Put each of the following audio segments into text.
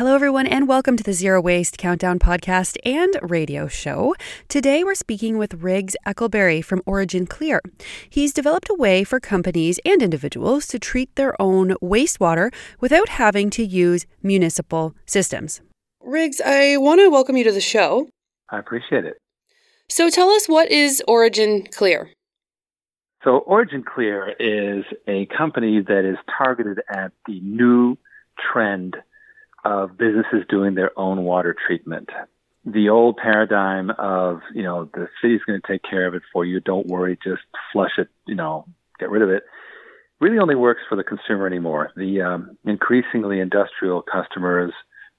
Hello, everyone, and welcome to the Zero Waste Countdown podcast and radio show. Today, we're speaking with Riggs Eckelberry from OriginClear. He's developed a way for companies and individuals to treat their own wastewater without having to use municipal systems. Riggs, I want to welcome you to the show. I appreciate it. So, tell us what is OriginClear? So, Origin Clear is a company that is targeted at the new trend of businesses doing their own water treatment. The old paradigm of, you know, the city's going to take care of it for you. Don't worry, just flush it, you know, get rid of it. Really only works for the consumer anymore. The um, increasingly industrial customers,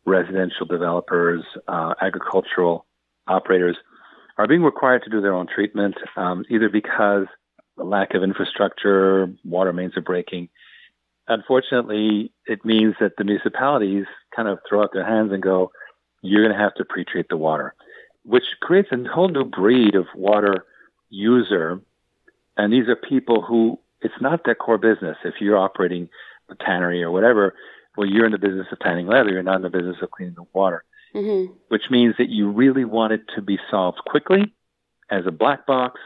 residential developers, uh, agricultural operators are being required to do their own treatment, um, either because the lack of infrastructure, water mains are breaking, unfortunately, it means that the municipalities kind of throw up their hands and go, you're going to have to pre-treat the water, which creates a whole new breed of water user. And these are people who it's not their core business. If you're operating a tannery or whatever, well, you're in the business of tanning leather. You're not in the business of cleaning the water, mm-hmm. which means that you really want it to be solved quickly as a black box.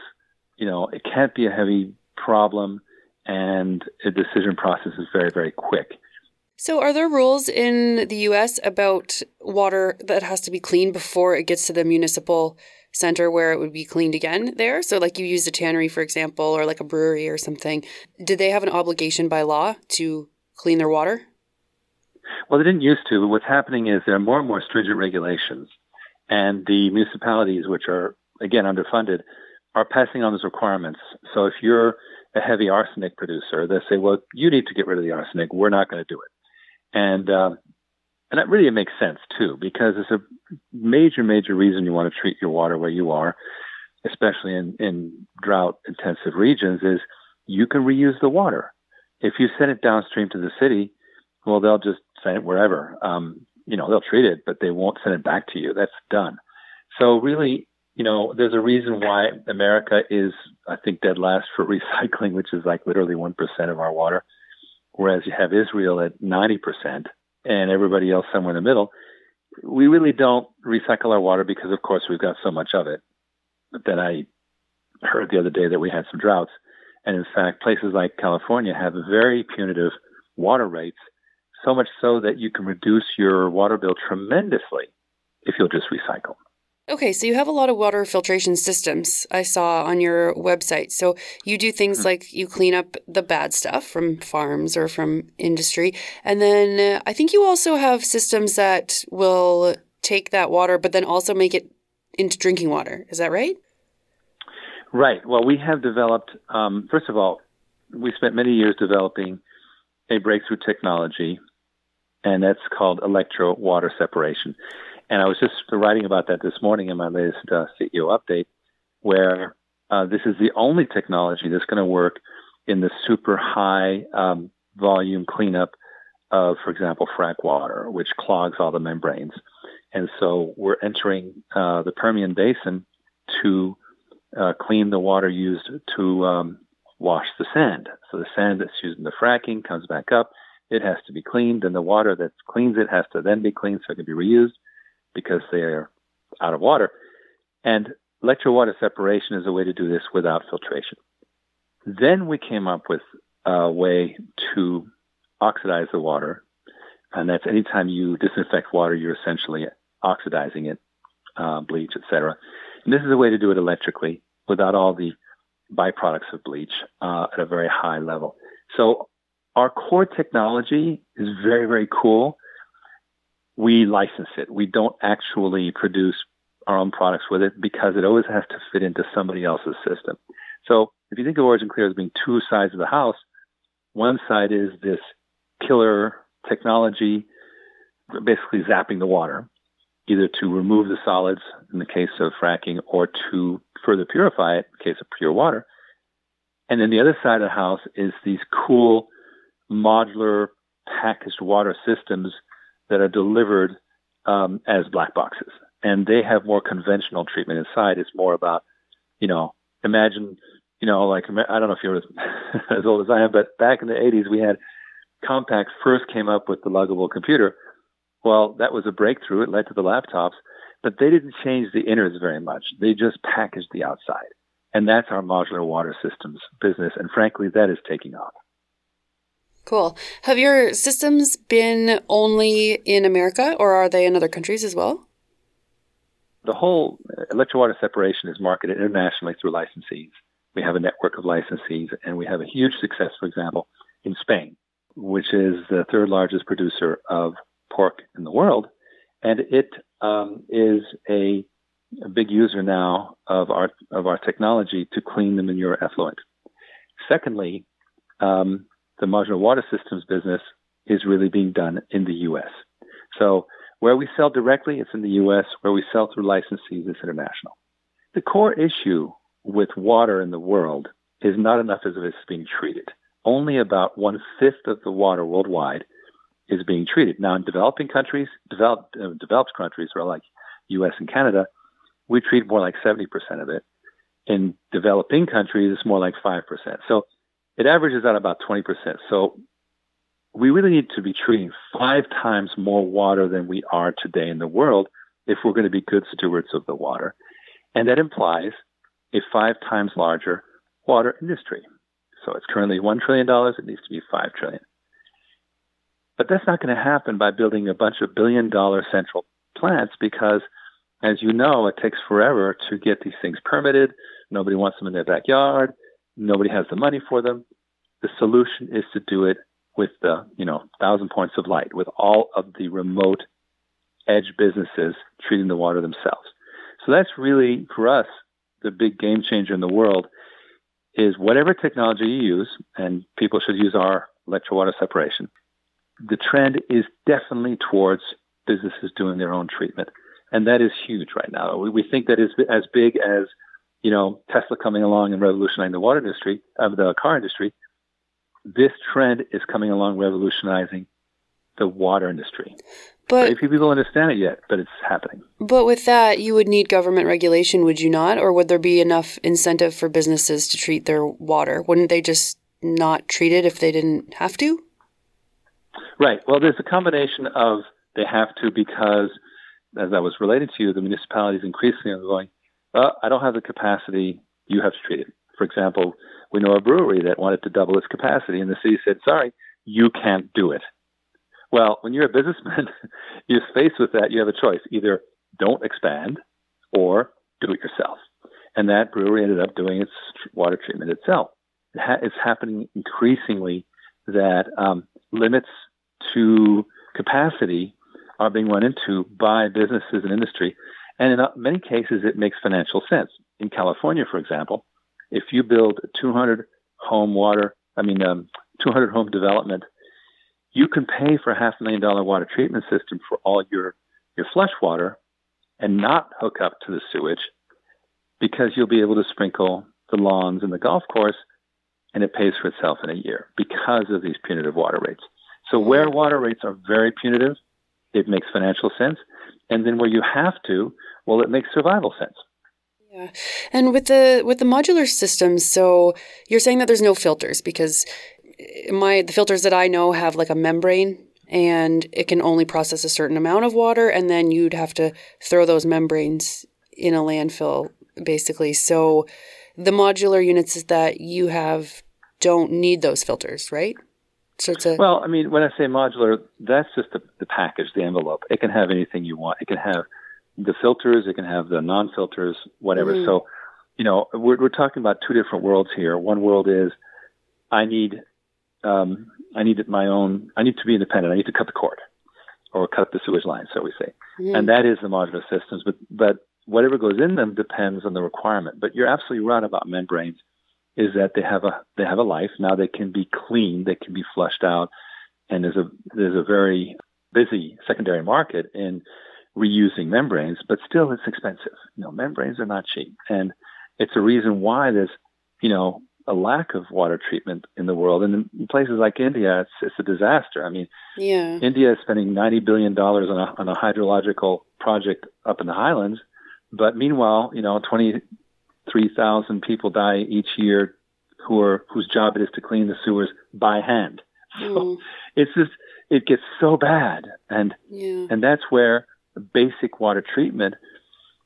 You know, it can't be a heavy problem and the decision process is very, very quick. So, are there rules in the US about water that has to be cleaned before it gets to the municipal center where it would be cleaned again there? So, like you used a tannery, for example, or like a brewery or something. Did they have an obligation by law to clean their water? Well, they didn't used to, but what's happening is there are more and more stringent regulations. And the municipalities, which are, again, underfunded, are passing on those requirements. So, if you're a heavy arsenic producer, they say, well, you need to get rid of the arsenic. We're not going to do it. And, um, and that really makes sense too, because it's a major, major reason you want to treat your water where you are, especially in, in drought intensive regions, is you can reuse the water. If you send it downstream to the city, well, they'll just send it wherever. Um, you know, they'll treat it, but they won't send it back to you. That's done. So really, you know, there's a reason why America is, I think, dead last for recycling, which is like literally 1% of our water, whereas you have Israel at 90% and everybody else somewhere in the middle. We really don't recycle our water because, of course, we've got so much of it. But then I heard the other day that we had some droughts. And in fact, places like California have very punitive water rates, so much so that you can reduce your water bill tremendously if you'll just recycle. Okay, so you have a lot of water filtration systems I saw on your website. So you do things mm-hmm. like you clean up the bad stuff from farms or from industry. And then uh, I think you also have systems that will take that water, but then also make it into drinking water. Is that right? Right. Well, we have developed, um, first of all, we spent many years developing a breakthrough technology, and that's called electro water separation. And I was just writing about that this morning in my latest uh, CEO update, where uh, this is the only technology that's going to work in the super high um, volume cleanup of, for example, frac water, which clogs all the membranes. And so we're entering uh, the Permian Basin to uh, clean the water used to um, wash the sand. So the sand that's used in the fracking comes back up. It has to be cleaned, and the water that cleans it has to then be cleaned so it can be reused because they are out of water. And electro water separation is a way to do this without filtration. Then we came up with a way to oxidize the water, and that's anytime you disinfect water, you're essentially oxidizing it, uh, bleach, etc. And this is a way to do it electrically without all the byproducts of bleach uh, at a very high level. So our core technology is very, very cool we license it. We don't actually produce our own products with it because it always has to fit into somebody else's system. So if you think of OriginClear as being two sides of the house, one side is this killer technology, basically zapping the water. either to remove the solids in the case of fracking or to further purify it in the case of pure water. And then the other side of the house is these cool modular packaged water systems that are delivered um, as black boxes. And they have more conventional treatment inside. It's more about, you know, imagine, you know, like, I don't know if you're as old as I am, but back in the 80s, we had Compaq first came up with the luggable computer. Well, that was a breakthrough. It led to the laptops, but they didn't change the innards very much. They just packaged the outside. And that's our modular water systems business. And frankly, that is taking off. Cool. Have your systems been only in America or are they in other countries as well? The whole electrowater separation is marketed internationally through licensees. We have a network of licensees and we have a huge success, for example, in Spain, which is the third largest producer of pork in the world. And it um, is a, a, big user now of our, of our technology to clean the manure effluent. Secondly, um, the modular water systems business is really being done in the U.S. So where we sell directly, it's in the U.S. Where we sell through licensees, it's international. The core issue with water in the world is not enough as if it's being treated. Only about one fifth of the water worldwide is being treated. Now, in developing countries, developed uh, developed countries, or like U.S. and Canada, we treat more like 70% of it. In developing countries, it's more like 5%. So it averages out about 20%. So we really need to be treating five times more water than we are today in the world if we're going to be good stewards of the water. And that implies a five times larger water industry. So it's currently $1 trillion. It needs to be 5 trillion. But that's not going to happen by building a bunch of billion dollar central plants because, as you know, it takes forever to get these things permitted. Nobody wants them in their backyard. Nobody has the money for them. The solution is to do it with the, you know, thousand points of light, with all of the remote edge businesses treating the water themselves. So that's really, for us, the big game changer in the world is whatever technology you use, and people should use our electro water separation. The trend is definitely towards businesses doing their own treatment. And that is huge right now. We, we think that is as big as you know, Tesla coming along and revolutionizing the water industry, of uh, the car industry, this trend is coming along revolutionizing the water industry. But Very few people understand it yet, but it's happening. But with that, you would need government regulation, would you not? Or would there be enough incentive for businesses to treat their water? Wouldn't they just not treat it if they didn't have to? Right. Well, there's a combination of they have to because, as I was related to you, the municipalities increasingly are going, uh, I don't have the capacity. You have to treat it. For example, we know a brewery that wanted to double its capacity, and the city said, sorry, you can't do it. Well, when you're a businessman, you're faced with that. You have a choice either don't expand or do it yourself. And that brewery ended up doing its water treatment itself. It's happening increasingly that um, limits to capacity are being run into by businesses and industry and in uh, many cases, it makes financial sense. In California, for example, if you build 200 home water, I mean, um, 200 home development, you can pay for a half a million dollar water treatment system for all your, your flush water and not hook up to the sewage because you'll be able to sprinkle the lawns and the golf course and it pays for itself in a year because of these punitive water rates. So where water rates are very punitive, it makes financial sense. And then where you have to, well, it makes survival sense. Yeah. And with the with the modular systems, so you're saying that there's no filters because my the filters that I know have like a membrane and it can only process a certain amount of water and then you'd have to throw those membranes in a landfill basically. So the modular units that you have don't need those filters, right? So it's a well, I mean, when I say modular, that's just the, the package, the envelope. It can have anything you want. It can have the filters, it can have the non-filters, whatever. Mm. So, you know, we're, we're talking about two different worlds here. One world is I need, um, I need my own, I need to be independent. I need to cut the cord or cut the sewage line, so we say. Mm. And that is the modular systems. But, but whatever goes in them depends on the requirement. But you're absolutely right about membranes is that they have a they have a life now. They can be cleaned, they can be flushed out, and there's a there's a very busy secondary market in reusing membranes, but still it's expensive. You know, membranes are not cheap. And it's a reason why there's, you know, a lack of water treatment in the world. And in places like India, it's, it's a disaster. I mean, yeah. India is spending $90 billion on a, on a hydrological project up in the highlands. But meanwhile, you know, 23,000 people die each year who are, whose job it is to clean the sewers by hand. So Mm. it's just, it gets so bad. And, Yeah. and that's where basic water treatment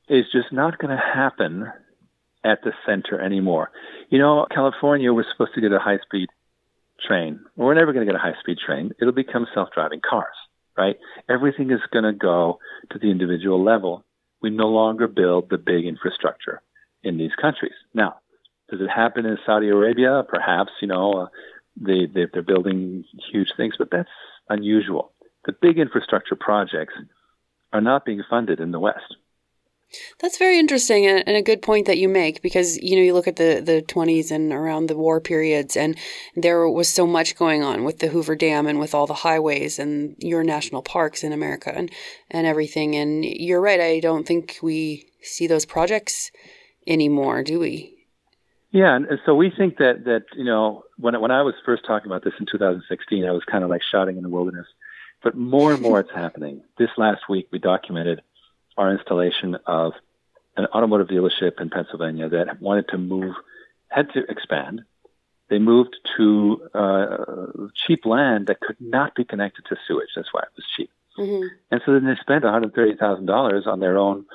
is just not going to happen at the center anymore. You know, California, we're supposed to get a high speed train. We're never going to get a high speed train. It'll become self driving cars, right? Everything is going to go to the individual level. We no longer build the big infrastructure in these countries. Now, does it happen in Saudi Arabia? Perhaps, you know, uh, they, they, they're building huge things, but that's unusual. The big infrastructure projects are not being funded in the West. That's very interesting and, a good point that you make because you know you look at the the 20s and around the war periods and there was so much going on with the Hoover Dam and with all the highways and your national parks in America and and everything and you're right I don't think we see those projects anymore do we Yeah, and, and so we think that that you know when when I was first talking about this in 2016, I was kind of like shouting in the wilderness. But more and more, it's happening. This last week, we documented our installation of an automotive dealership in Pennsylvania that wanted to move, had to expand. They moved to uh, cheap land that could not be connected to sewage. That's why it was cheap. mm-hmm. And so then they spent $130,000 on their own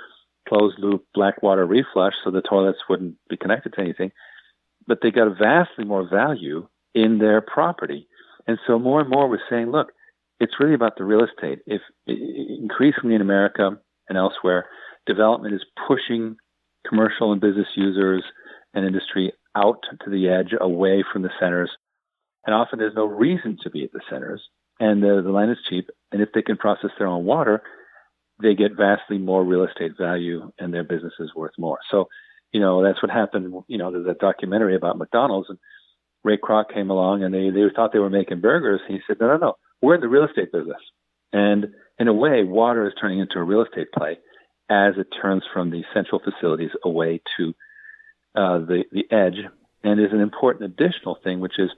closed loop black water reflush so the toilets wouldn't be connected to anything. But they got vastly more value in their property. And so more and more we're saying, look, it's really about the real estate. If increasingly in America and elsewhere, development is pushing commercial and business users and industry out to the edge, away from the centers. And often there's no reason to be at the centers, and the, the land is cheap. And if they can process their own water, they get vastly more real estate value, and their business is worth more. So, you know, that's what happened. You know, there's a documentary about McDonald's, and Ray Kroc came along, and they they thought they were making burgers. He said, no, no, no, we're in the real estate business, and in a way, water is turning into a real estate play as it turns from the central facilities away to uh, the the edge, and is an important additional thing, which is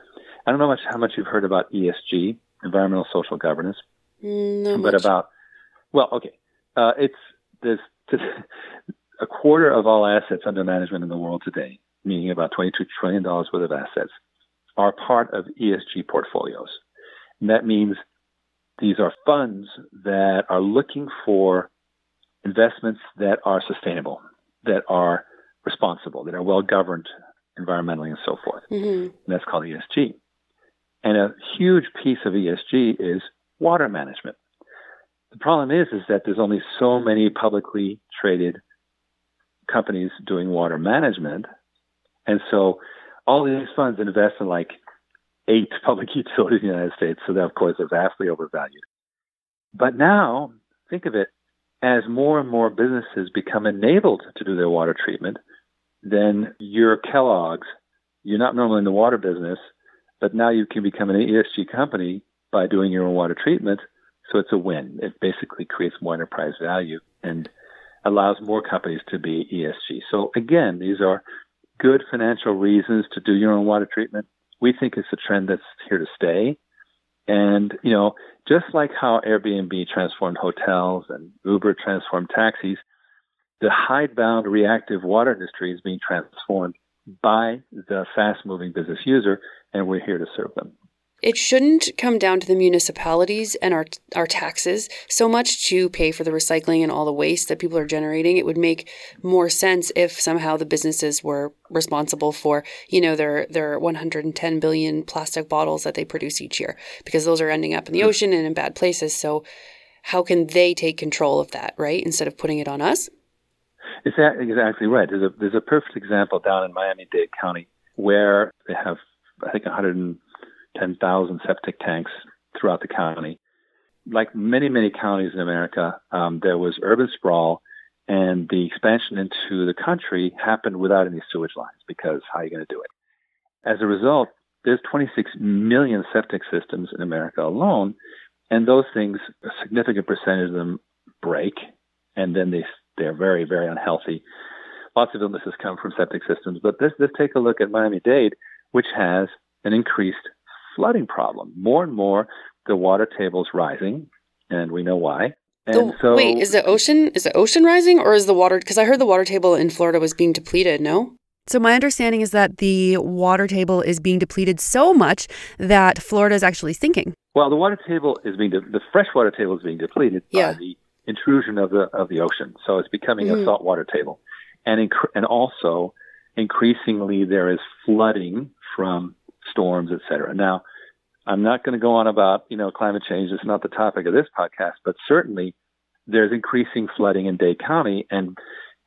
I don't know much how much you've heard about ESG, environmental social governance, no but much. about well, okay, uh, it's there's a quarter of all assets under management in the world today, meaning about 22 trillion dollars worth of assets, are part of ESG portfolios, and that means these are funds that are looking for investments that are sustainable, that are responsible, that are well governed environmentally and so forth. mm-hmm. And that's called ESG. And a huge piece of ESG is water management. The problem is, is that there's only so many publicly traded companies doing water management. And so all these funds invest in like eight public utilities in the United States. So that, of course, they're vastly overvalued. But now, think of it as more and more businesses become enabled to do their water treatment, then you're Kellogg's. You're not normally in the water business, but now you can become an ESG company by doing your own water treatment. So it's a win. It basically creates more enterprise value and allows more companies to be ESG. So again, these are good financial reasons to do your own water treatment. We think it's a trend that's here to stay. And, you know, just like how Airbnb transformed hotels and Uber transformed taxis, the hidebound reactive water industry is being transformed by the fast moving business user, and we're here to serve them. It shouldn't come down to the municipalities and our our taxes so much to pay for the recycling and all the waste that people are generating. It would make more sense if somehow the businesses were responsible for, you know, their their 110 billion plastic bottles that they produce each year because those are ending up in the mm-hmm. ocean and in bad places. So how can they take control of that, right? Instead of putting it on us? It's exactly right. There's a there's a perfect example down in Miami-Dade County where they have I think 110,000 septic tanks throughout the county. Like many many counties in America, um, there was urban sprawl, and the expansion into the country happened without any sewage lines because how are you going to do it? As a result, there's 26 million septic systems in America alone, and those things, a significant percentage of them break and then they they're very very unhealthy. Lots of illnesses come from septic systems, but let's let's take a look at Miami Dade, which has an increased flooding problem. More and more, the water table is rising, and we know why. And the, so, wait, is the ocean is the ocean rising, or is the water? Because I heard the water table in Florida was being depleted. No. So my understanding is that the water table is being depleted so much that Florida is actually sinking. Well, the water table is being de- the freshwater table is being depleted yeah. by the intrusion of the of the ocean. So it's becoming mm-hmm. a saltwater table, and inc- and also increasingly there is flooding from storms, etc. Now, I'm not going to go on about you know climate change. It's not the topic of this podcast, but certainly there's increasing flooding in Dade County, and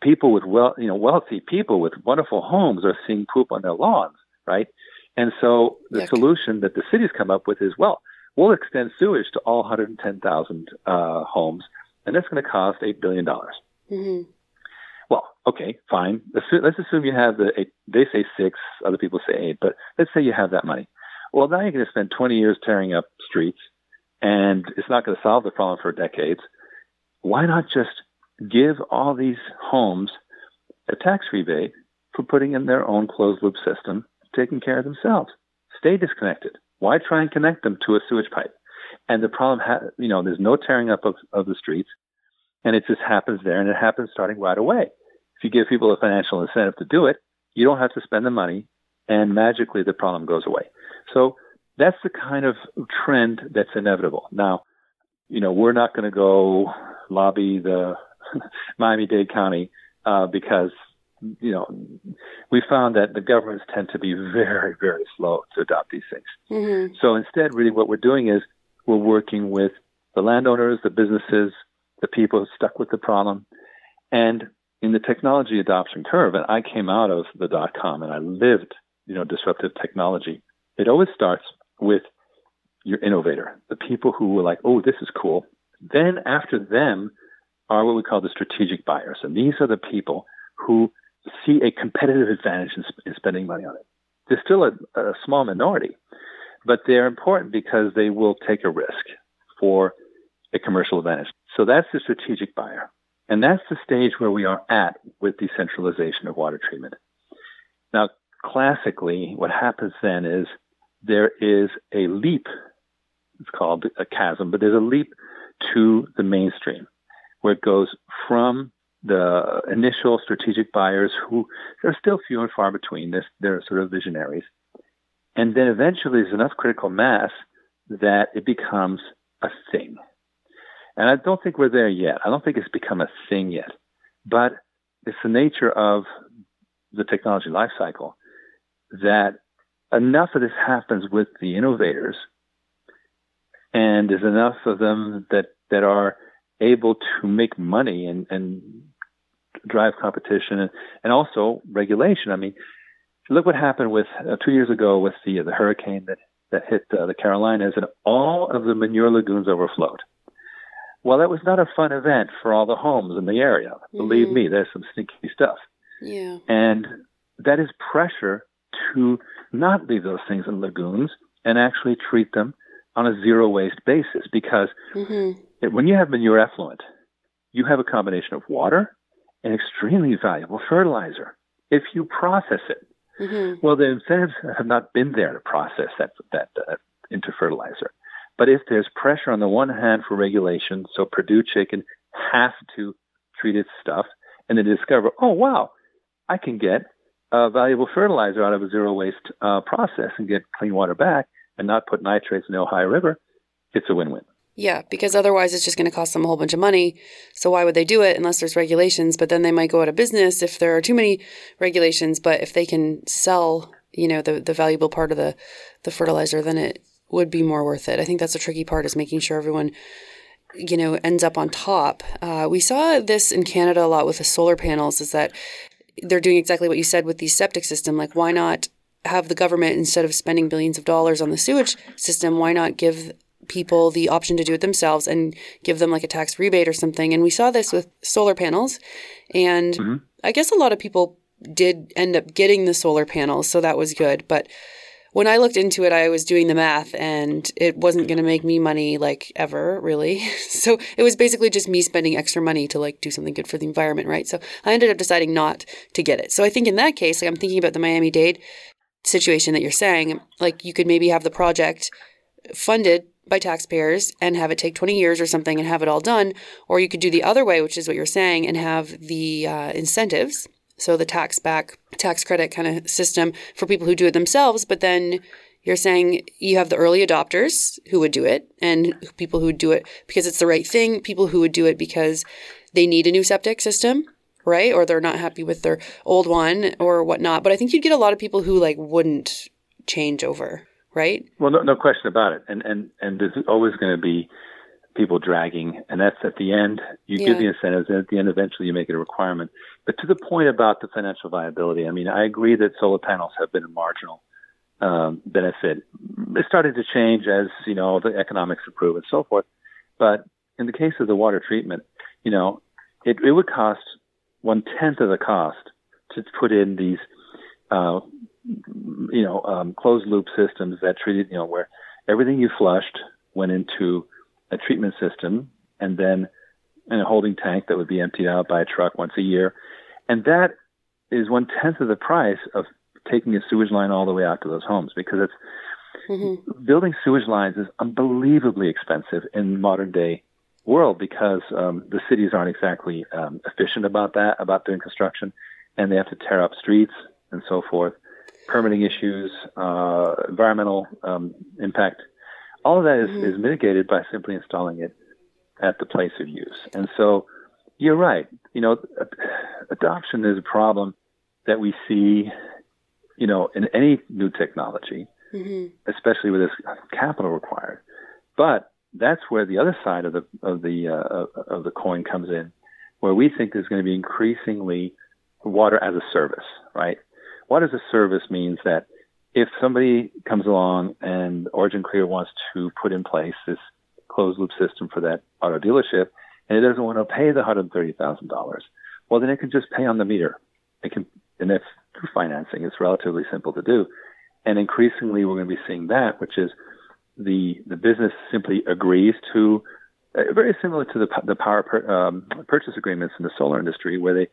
people with well, you know, wealthy people with wonderful homes are seeing poop on their lawns, right? And so the Yuck. solution that the city's come up with is, well, we'll extend sewage to all 110,000 uh, homes, and that's going to cost eight billion dollars. Mm-hmm. Well, okay, fine. Let's assume you have the eight, they say six, other people say eight, but let's say you have that money. Well, now you're going to spend 20 years tearing up streets, and it's not going to solve the problem for decades. Why not just give all these homes a tax rebate for putting in their own closed loop system, taking care of themselves. Stay disconnected. Why try and connect them to a sewage pipe? And the problem, ha- you know, there's no tearing up of, of the streets, and it just happens there, and it happens starting right away. If you give people a financial incentive to do it, you don't have to spend the money, and magically the problem goes away. So that's the kind of trend that's inevitable. Now, you know, we're not going to go lobby the Miami Dade County uh, because you know we found that the governments tend to be very very slow to adopt these things. Mm-hmm. So instead, really, what we're doing is we're working with the landowners, the businesses, the people stuck with the problem, and in the technology adoption curve. And I came out of the dot com and I lived you know disruptive technology. It always starts with your innovator, the people who were like, oh, this is cool. Then after them are what we call the strategic buyers. And these are the people who see a competitive advantage in, in spending money on it. They're still a, a small minority, but they're important because they will take a risk for a commercial advantage. So that's the strategic buyer. And that's the stage where we are at with decentralization of water treatment. Now, classically, what happens then is there is a leap. It's called a chasm, but there's a leap to the mainstream where it goes from the initial strategic buyers who are still few and far between. They're, they're sort of visionaries. And then eventually there's enough critical mass that it becomes a thing. And I don't think we're there yet. I don't think it's become a thing yet. But it's the nature of the technology life cycle that enough of this happens with the innovators and there's enough of them that, that are able to make money and, and drive competition and, and also regulation. I mean, look what happened with uh, two years ago with the the hurricane that that hit uh, the Carolinas and all of the manure lagoons overflowed. Well, that was not a fun event for all the homes in the area. Mm-hmm. Believe me, there's some stinky stuff. Yeah. And that is pressure to not leave those things in lagoons and actually treat them on a zero waste basis because mm-hmm when you have manure effluent, you have a combination of water and extremely valuable fertilizer if you process it. Mm-hmm. Well, the incentives have not been there to process that that uh, into fertilizer. But if there's pressure on the one hand for regulation, so Perdue Chicken has to treat its stuff, and they discover, oh wow, I can get a valuable fertilizer out of a zero waste uh, process and get clean water back, and not put nitrates in the Ohio River. It's a win-win. Yeah, because otherwise it's just going to cost them a whole bunch of money. So why would they do it unless there's regulations? But then they might go out of business if there are too many regulations. But if they can sell, you know, the the valuable part of the the fertilizer, then it would be more worth it. I think that's the tricky part is making sure everyone, you know, ends up on top. Uh, we saw this in Canada a lot with the solar panels. Is that they're doing exactly what you said with the septic system. Like, why not have the government instead of spending billions of dollars on the sewage system? Why not give people the option to do it themselves and give them like a tax rebate or something. And we saw this with solar panels. And mm-hmm. I guess a lot of people did end up getting the solar panels, so that was good. But when I looked into it, I was doing the math and it wasn't going to make me money like ever, really. So it was basically just me spending extra money to like do something good for the environment, right? So I ended up deciding not to get it. So I think in that case, like I'm thinking about the Miami Dade situation that you're saying, like you could maybe have the project funded by taxpayers and have it take 20 years or something and have it all done. Or you could do the other way, which is what you're saying, and have the uh, incentives so the tax back, tax credit kind of system for people who do it themselves. But then you're saying you have the early adopters who would do it and people who would do it because it's the right thing, people who would do it because they need a new septic system, right? Or they're not happy with their old one or whatnot. But I think you'd get a lot of people who like wouldn't change over, right? Well, no, no question about it. And and and there's always going to be people dragging, and that's at the end. You yeah. give the incentives, and at the end, eventually, you make it a requirement. But to the point about the financial viability, I mean, I agree that solar panels have been a marginal um, benefit. It started to change as you know the economics improve and so forth. But in the case of the water treatment, you know, it, it would cost one tenth of the cost to put in these, uh, you know, um, closed loop systems that treated, you know, where everything you flushed went into a treatment system and then in a holding tank that would be emptied out by a truck once a year. And that is one tenth of the price of taking a sewage line all the way out to those homes because it's mm-hmm. building sewage lines is unbelievably expensive in modern day world because um, the cities aren't exactly um, efficient about that about doing construction and they have to tear up streets and so forth permitting issues uh, environmental um, impact all of that is, mm-hmm. is mitigated by simply installing it at the place of use. And so you're right. You know, adoption is a problem that we see, you know, in any new technology, mm-hmm. especially with this capital required. But that's where the other side of the of the uh, of the coin comes in, where we think there's going to be increasingly water as a service, right? Water as a service means that if somebody comes along and OriginClear wants to put in place this closed loop system for that auto dealership, and it doesn't want to pay the hundred thirty thousand dollars, well then it can just pay on the meter. It can, and that's through financing. It's relatively simple to do, and increasingly we're going to be seeing that, which is the the business simply agrees to uh, very similar to the the power per, um, purchase agreements in the solar industry, where they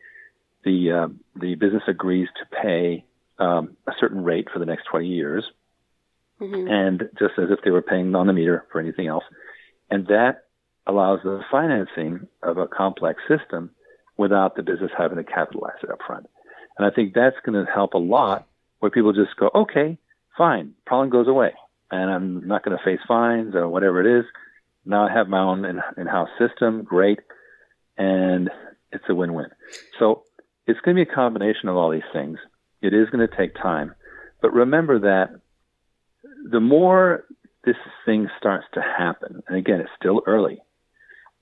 the uh, the business agrees to pay um, a certain rate for the next 20 years, mm-hmm. and just as if they were paying on the meter for anything else. And that allows the financing of a complex system without the business having to capitalize it up front. And I think that's going to help a lot where people just go, okay, fine, problem goes away. And I'm not going to face fines or whatever it is. Now I have my own in house system, great. And it's a win win. So it's going to be a combination of all these things. It is going to take time. But remember that the more this thing starts to happen, and again, it's still early,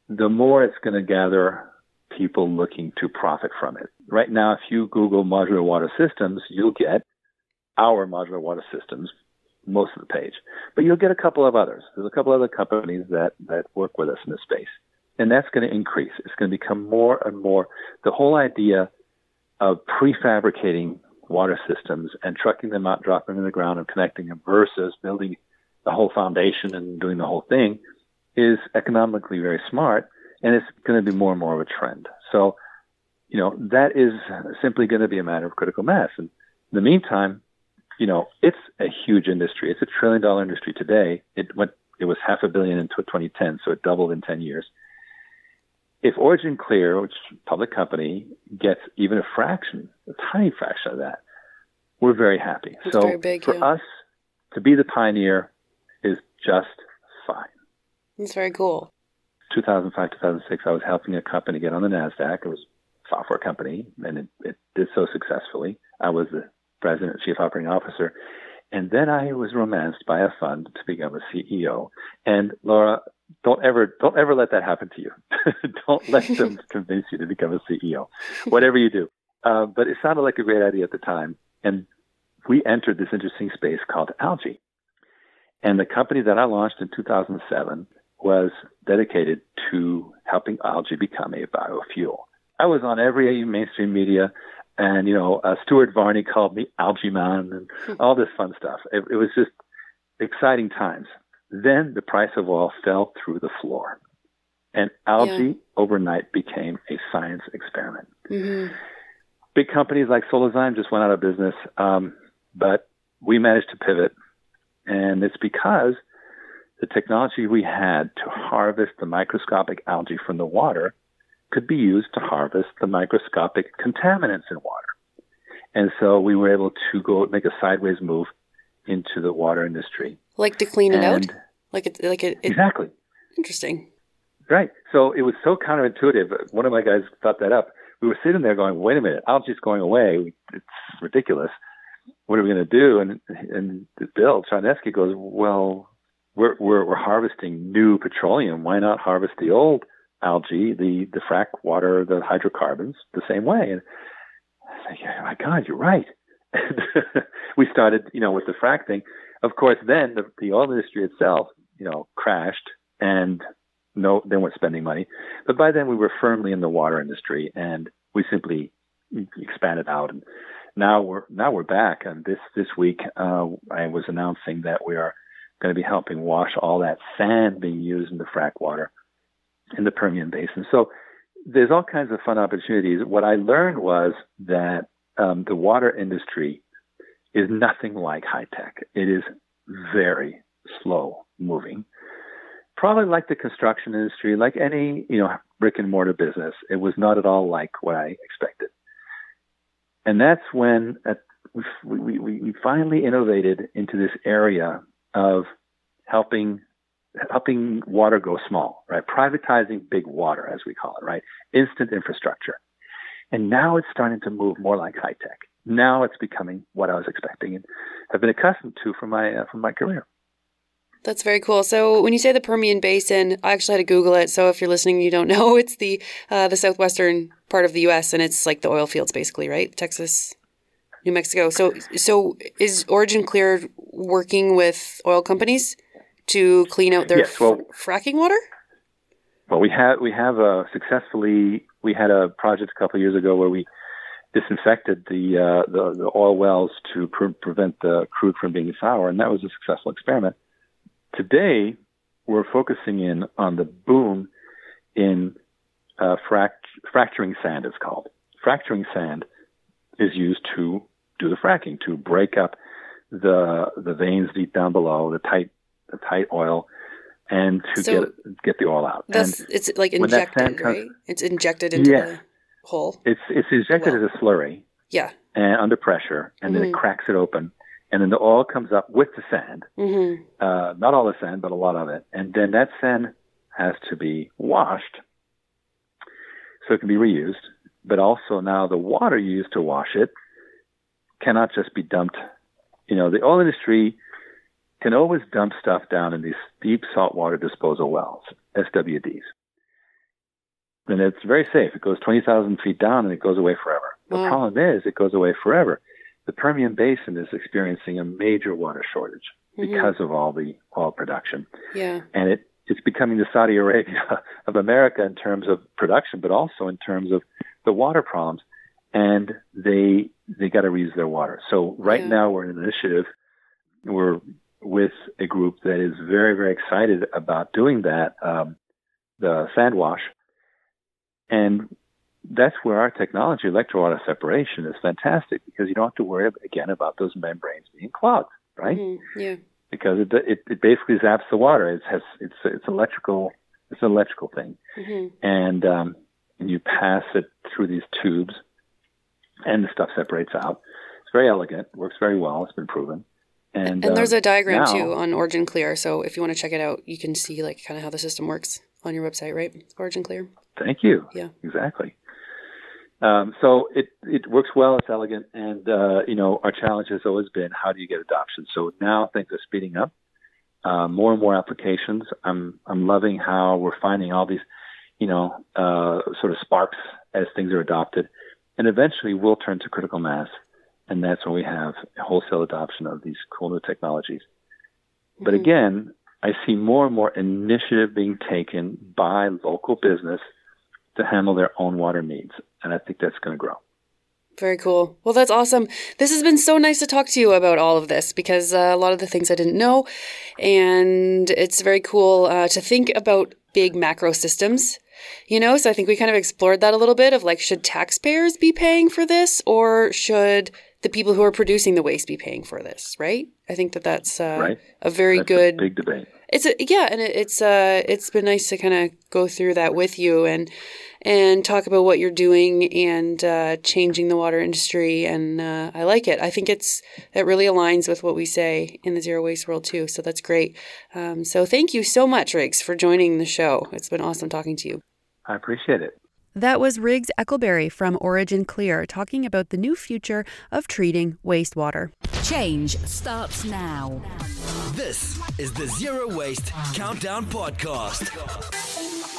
the more it's going to gather people looking to profit from it. Right now, if you Google modular water systems, you'll get our modular water systems most of the page. But you'll get a couple of others. There's a couple other companies that, that work with us in this space. And that's going to increase. It's going to become more and more the whole idea of prefabricating water systems and trucking them out, dropping them in the ground, and connecting them versus building the whole foundation and doing the whole thing is economically very smart, and it's going to be more and more of a trend. So, you know, that is simply going to be a matter of critical mass. And in the meantime, you know, it's a huge industry. It's a trillion dollar industry today. It went, it was half a billion in 2010, so it doubled in 10 years if OriginClear, which public company, gets even a fraction, tiny fraction of that, we're very happy. So very big, for yeah. us to be the pioneer is just fine. It's very cool. 2005, 2006, I was helping a company get on the NASDAQ. It was a software company, and it, it did so successfully. I was the president, chief operating officer. And then I was romanced by a fund to become a CEO. And Laura, don't ever don't ever let that happen to you. don't let them convince you to become a CEO, whatever you do. Uh, but it sounded like a great idea at the time, and we entered this interesting space called algae. And the company that I launched in 2007 was dedicated to helping algae become a biofuel. I was on every mainstream media. and you know, uh, Stuart Varney called me Algae Man, and all this fun stuff. It, it was just exciting times. Then the price of oil fell through the floor, and algae yeah. overnight became a science experiment. Mm-hmm. Big companies like Solazyme just went out of business, um, but we managed to pivot, and it's because the technology we had to harvest the microscopic algae from the water could be used to harvest the microscopic contaminants in water. And so we were able to go make a sideways move into the water industry. Like to clean it and out? Like it, like it, it, Exactly. Interesting. Right. So it was so counterintuitive. One of my guys thought that up. We were sitting there going, wait a minute, algae's going away. It's ridiculous. What are we going to do? And, and Bill Charneski goes, well, we're, we're, we're harvesting new petroleum. Why not harvest the old algae, the, the frac water, the hydrocarbons the same way? And I like, oh my God, you're right. We started, you know, with the frac thing. Of course, then the, the oil industry itself, you know, crashed and no, they weren't spending money. But by then we were firmly in the water industry and we simply expanded out. And now we're, now we're back. And this, this week, uh, I was announcing that we are going to be helping wash all that sand being used in the frac water in the Permian Basin. So there's all kinds of fun opportunities. What I learned was that um, the water industry is nothing like high tech. It is very slow moving. Probably like the construction industry, like any you know brick and mortar business, it was not at all like what I expected. And that's when at, we, we, we finally innovated into this area of helping helping water go small, right? Privatizing big water, as we call it, right? Instant infrastructure. And now it's starting to move more like high tech. Now it's becoming what I was expecting and have been accustomed to from my uh, from my career. That's very cool. So when you say the Permian Basin, I actually had to Google it. So if you're listening, you don't know, it's the uh, the southwestern part of the U.S. and it's like the oil fields, basically, right? Texas, New Mexico. So so is OriginClear working with oil companies to clean out their yes, well, f- fracking water? Well, we have we have uh, successfully we had a project a couple of years ago where we disinfected the uh, the, the, oil wells to pre- prevent the crude from being sour, and that was a successful experiment. Today, we're focusing in on the boom in uh, fract- fracturing sand. It's called fracturing sand is used to do the fracking to break up the the veins deep down below, the tight the tight oil, and to so get get the oil out. That's and it's like injected, right? It's injected into yes, the hole. It's it's injected well. as a slurry. Yeah. And under pressure, and mm-hmm. then it mm-hmm. cracks it open, and then the oil comes up with the sand. Mm-hmm. Uh, not all the sand, but a lot of it, and then that sand has to be washed, so it can be reused. But also now the water used to wash it cannot just be dumped. You know, the oil industry can always dump stuff down in these deep saltwater disposal wells, SWDs. And it's very safe. It goes 20,000 feet down and it goes away forever. Wow. The problem is it goes away forever. The Permian Basin is experiencing a major water shortage mm-hmm. because of all the oil production. Yeah. And it, it's becoming the Saudi Arabia of America in terms of production, but also in terms of the water problems. And they they got to reuse their water. So right yeah. now we're in an initiative. We're with a group that is very, very excited about doing that, um, the sand wash. And that's where our technology, electrowater separation, is fantastic because you don't have to worry again about those membranes being clogged, right? Mm-hmm. Yeah. Because it, it, it basically zaps the water. It has it's it's electrical. It's an electrical thing, mm-hmm. and um, and you pass it through these tubes, and the stuff separates out. It's very elegant. Works very well. It's been proven. And, and there's uh, a diagram now, too on OriginClear. So if you want to check it out, you can see like kind of how the system works on your website, right? OriginClear. Thank you. Yeah. Exactly. Um, so it, it works well. It's elegant, and uh, you know our challenge has always been how do you get adoption. So now things are speeding up. Uh, more and more applications. I'm I'm loving how we're finding all these, you know, uh, sort of sparks as things are adopted, and eventually we'll turn to critical mass and that's when we have wholesale adoption of these cool new technologies. Mm-hmm. But again, I see more and more initiative being taken by local business to handle their own water needs, and I think that's going to grow. Very cool. Well, that's awesome. This has been so nice to talk to you about all of this because uh, a lot of the things I didn't know. And it's very cool uh, to think about big macro systems, you know? So I think we kind of explored that a little bit of like, should taxpayers be paying for this or should the people who are producing the waste be paying for this, right? I think that that's uh, right. a very that's good a big debate. It's a yeah, and it, it's uh it's been nice to kind of go through that with you and and talk about what you're doing and uh, changing the water industry. And uh, I like it. I think it's it really aligns with what we say in the zero waste world too. So that's great. Um, so thank you so much, Riggs, for joining the show. It's been awesome talking to you. I appreciate it. That was Riggs Eckelberry from OriginClear talking about the new future of treating wastewater. Change starts now. This is the Zero Waste Countdown Podcast.